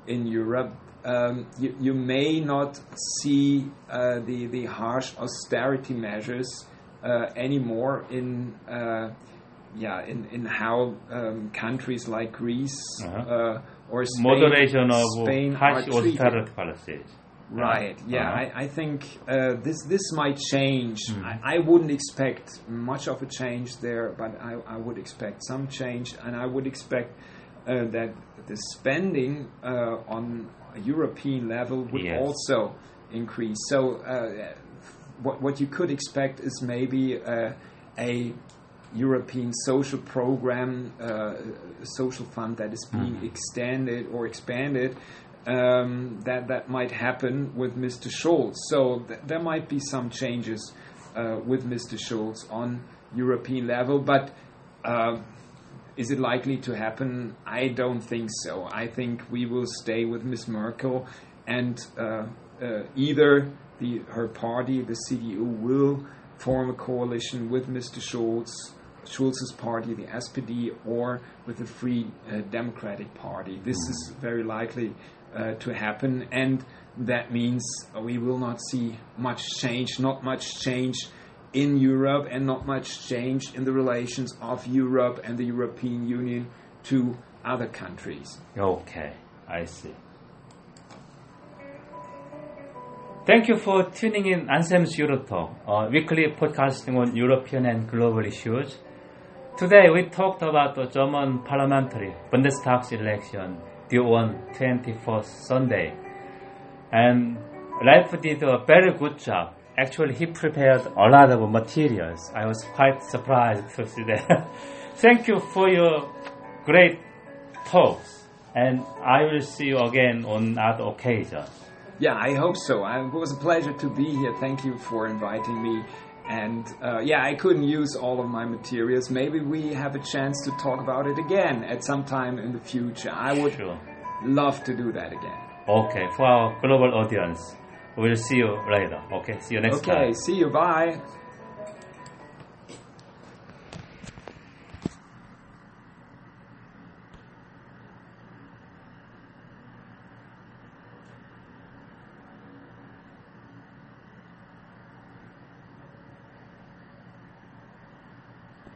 [SPEAKER 2] in Europe. Um, you, you may not see uh, the, the harsh austerity measures uh, anymore in uh, yeah in, in how um, countries like Greece
[SPEAKER 1] Uh-huh.
[SPEAKER 2] uh, or Spain,
[SPEAKER 1] Moderation of
[SPEAKER 2] Spain
[SPEAKER 1] harsh austerity policies.
[SPEAKER 2] Right. Yeah,
[SPEAKER 1] Uh-huh.
[SPEAKER 2] I, I think uh, this this might change.
[SPEAKER 1] Mm.
[SPEAKER 2] I, I wouldn't expect much of a change there, but I, I would expect some change, and I would expect uh, that the spending uh, on a European level would
[SPEAKER 1] Yes.
[SPEAKER 2] also increase. So, uh, what what you could expect is maybe uh, a European social program, uh, social fund that is being
[SPEAKER 1] Mm-hmm.
[SPEAKER 2] extended or expanded. Um, that that might happen with Mr. Scholz. So th- there might be some changes uh, with Mr. Scholz on European level, but uh, is it likely to happen? I don't think so. I think we will stay with Ms. Merkel, and uh, uh, either the her party, the CDU, will form a coalition with Mr. Scholz, Schulz's party, the SPD, or with the Free uh, Democratic Party. This is very likely uh, to happen, and that means we will not see much change, not much change in Europe, and not much change in the relations of Europe and the European Union to other countries.
[SPEAKER 1] Okay, I see. Thank you for tuning in Ansem's Eurotalk, a weekly podcasting on European and global issues. Today we talked about the German parliamentary Bundestag election due on 21st Sunday. And Ralf did a very good job. Actually, he prepared a lot of materials. I was quite surprised to see that. [laughs] Thank you for your great talks. And I will see you again on other occasion.
[SPEAKER 2] Yeah, I hope so. I, it was a pleasure to be here. Thank you for inviting me. And uh, yeah, I couldn't use all of my materials. Maybe we have a chance to talk about it again at some time in the future. I would
[SPEAKER 1] Sure.
[SPEAKER 2] love to do that again.
[SPEAKER 1] Okay, for our global audience, we'll see you later. Okay, see you next time.
[SPEAKER 2] Okay, see you. Bye.